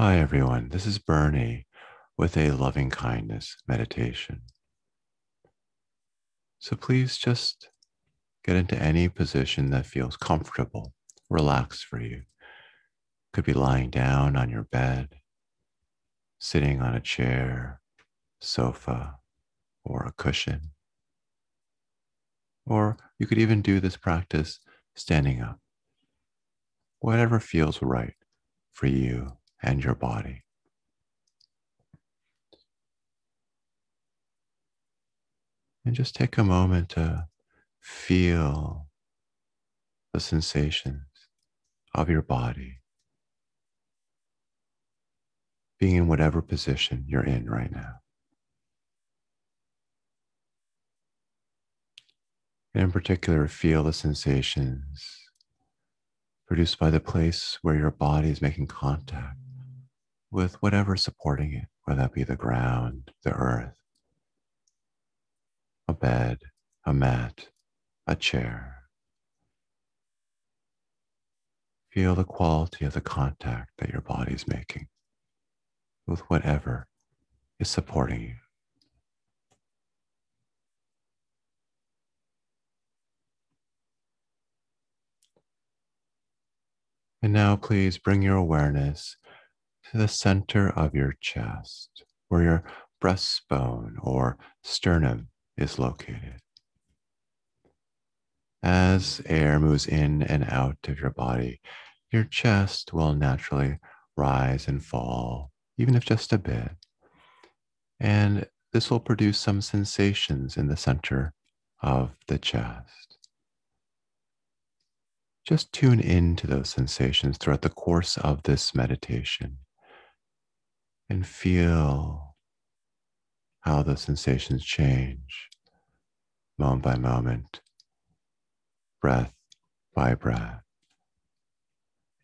Hi, everyone. This is Bernie with a loving kindness meditation. So please just get into any position that feels comfortable, relaxed for you. Could be lying down on your bed, sitting on a chair, sofa, or a cushion. Or you could even do this practice standing up. Whatever feels right for you and your body. And just take a moment to feel the sensations of your body being in whatever position you're in right now. And in particular, feel the sensations produced by the place where your body is making contact with whatever's supporting it, whether that be the ground, the earth, a bed, a mat, a chair. Feel the quality of the contact that your body is making with whatever is supporting you. And now, please bring your awareness to the center of your chest, where your breastbone or sternum is located. As air moves in and out of your body, your chest will naturally rise and fall, even if just a bit. And this will produce some sensations in the center of the chest. Just tune into those sensations throughout the course of this meditation and feel how the sensations change moment by moment, breath by breath,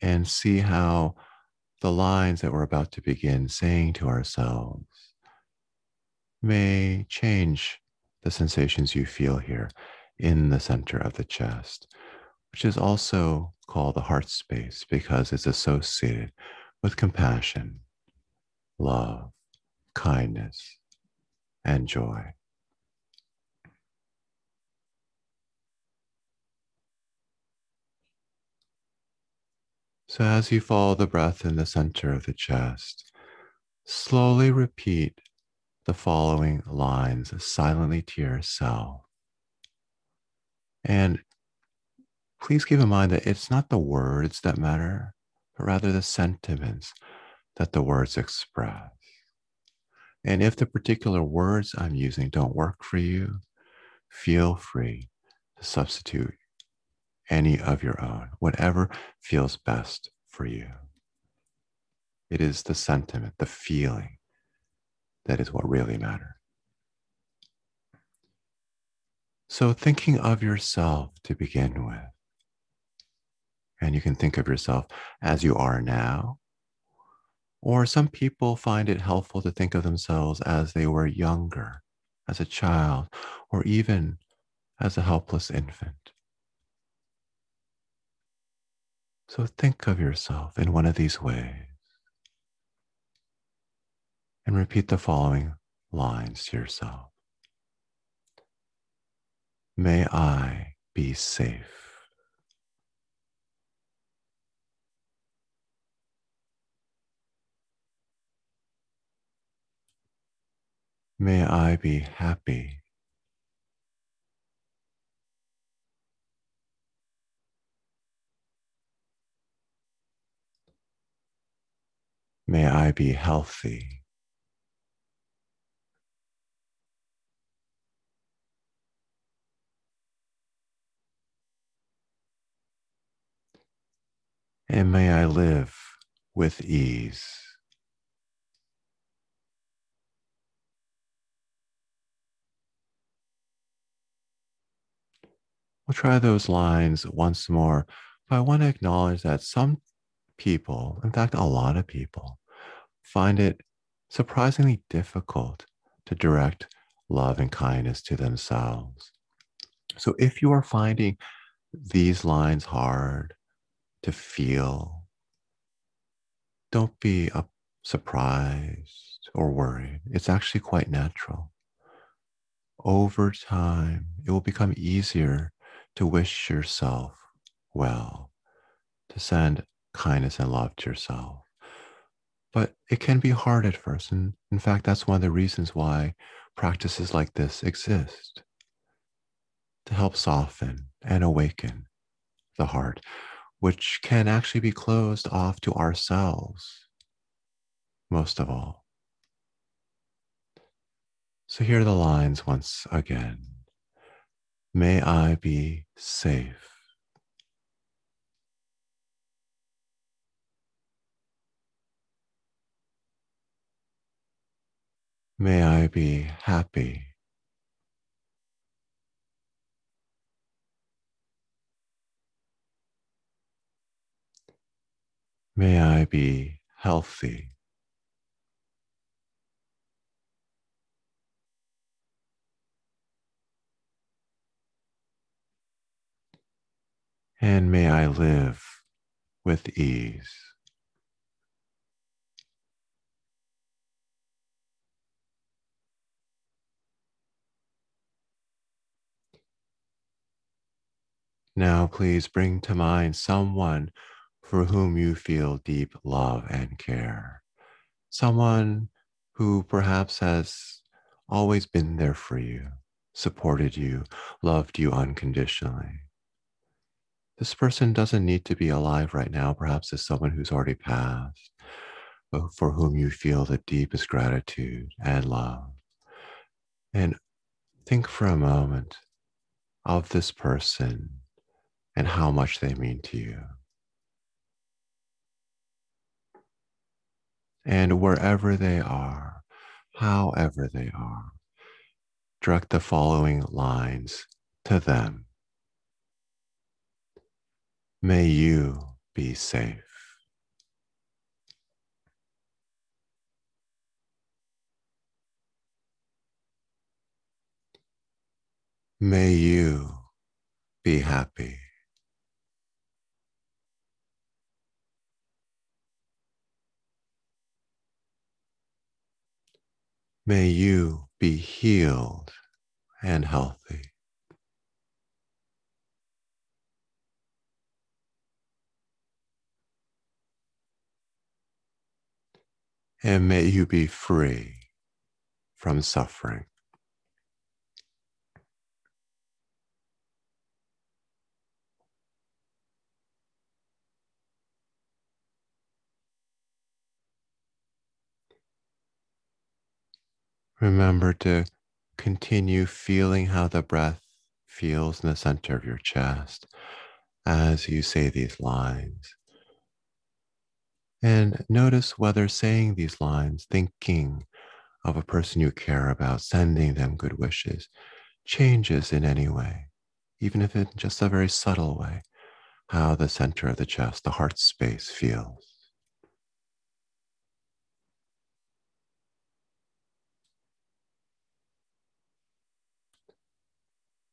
and see how the lines that we're about to begin saying to ourselves may change the sensations you feel here in the center of the chest which is also called the heart space because it's associated with compassion, love, kindness, and joy. So, as you follow the breath in the center of the chest, slowly repeat the following lines silently to yourself. And please keep in mind that it's not the words that matter, but rather the sentiments that the words express. And if the particular words I'm using don't work for you, feel free to substitute any of your own, whatever feels best for you. It is the sentiment, the feeling that is what really matters. So, thinking of yourself to begin with, and you can think of yourself as you are now. Or some people find it helpful to think of themselves as they were younger, as a child, or even as a helpless infant. So think of yourself in one of these ways and repeat the following lines to yourself. May I be safe. May I be happy. May I be healthy. And may I live with ease. We'll try those lines once more, but I want to acknowledge that some people, in fact, a lot of people, find it surprisingly difficult to direct love and kindness to themselves. So if you are finding these lines hard to feel, don't be surprised, or worried. It's actually quite natural. Over time, it will become easier to wish yourself well, to send kindness and love to yourself. But it can be hard at first. And in fact, that's one of the reasons why practices like this exist to help soften and awaken the heart, which can actually be closed off to ourselves most of all. So here are the lines once again. May I be safe. May I be happy. May I be healthy. And may I live with ease. Now, please bring to mind someone for whom you feel deep love and care. Someone who perhaps has always been there for you, supported you, loved you unconditionally. This person doesn't need to be alive right now. Perhaps it's someone who's already passed, but for whom you feel the deepest gratitude and love. And think for a moment of this person and how much they mean to you. And wherever they are, however they are, direct the following lines to them. May you be safe. May you be happy. May you be healed and healthy. And may you be free from suffering. Remember to continue feeling how the breath feels in the center of your chest as you say these lines. And notice whether saying these lines, thinking of a person you care about, sending them good wishes, changes in any way, even if in just a very subtle way, how the center of the chest, the heart space feels.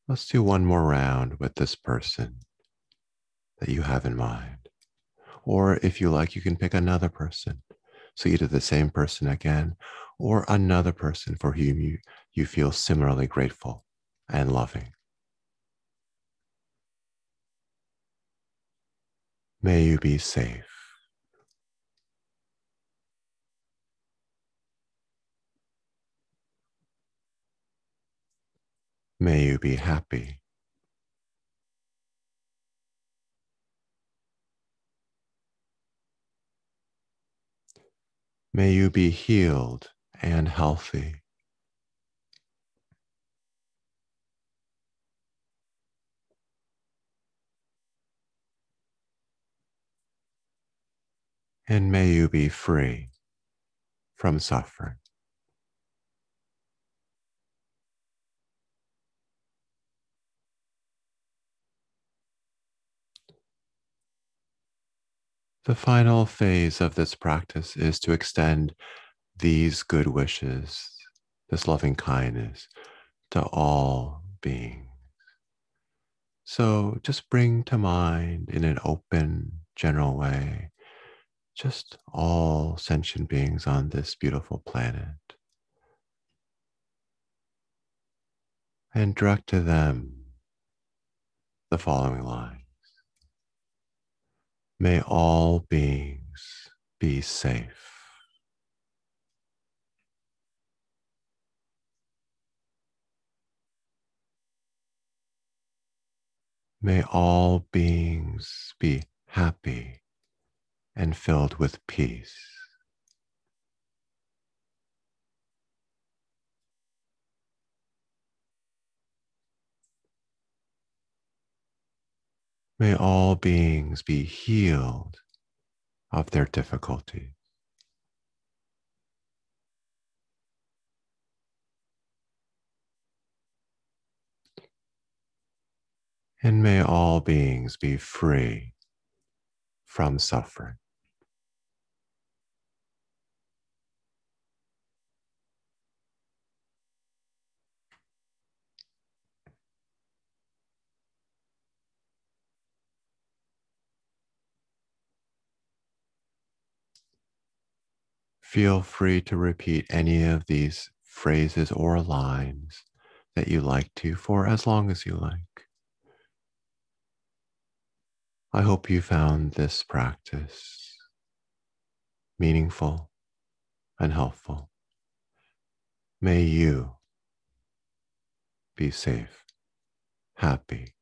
Let's do one more round with this person that you have in mind. Or if you like, you can pick another person. So either the same person again or another person for whom you, you feel similarly grateful and loving. May you be safe. May you be happy. May you be healed and healthy. And may you be free from suffering. The final phase of this practice is to extend these good wishes, this loving kindness to all beings. So just bring to mind in an open, general way just all sentient beings on this beautiful planet. And direct to them the following lines May all beings be safe. May all beings be happy and filled with peace. May all beings be healed of their difficulties. And may all beings be free from suffering. Feel free to repeat any of these phrases or lines that you like to for as long as you like. I hope you found this practice meaningful and helpful. May you be safe, happy,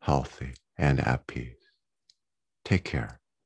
healthy, and at peace. Take care.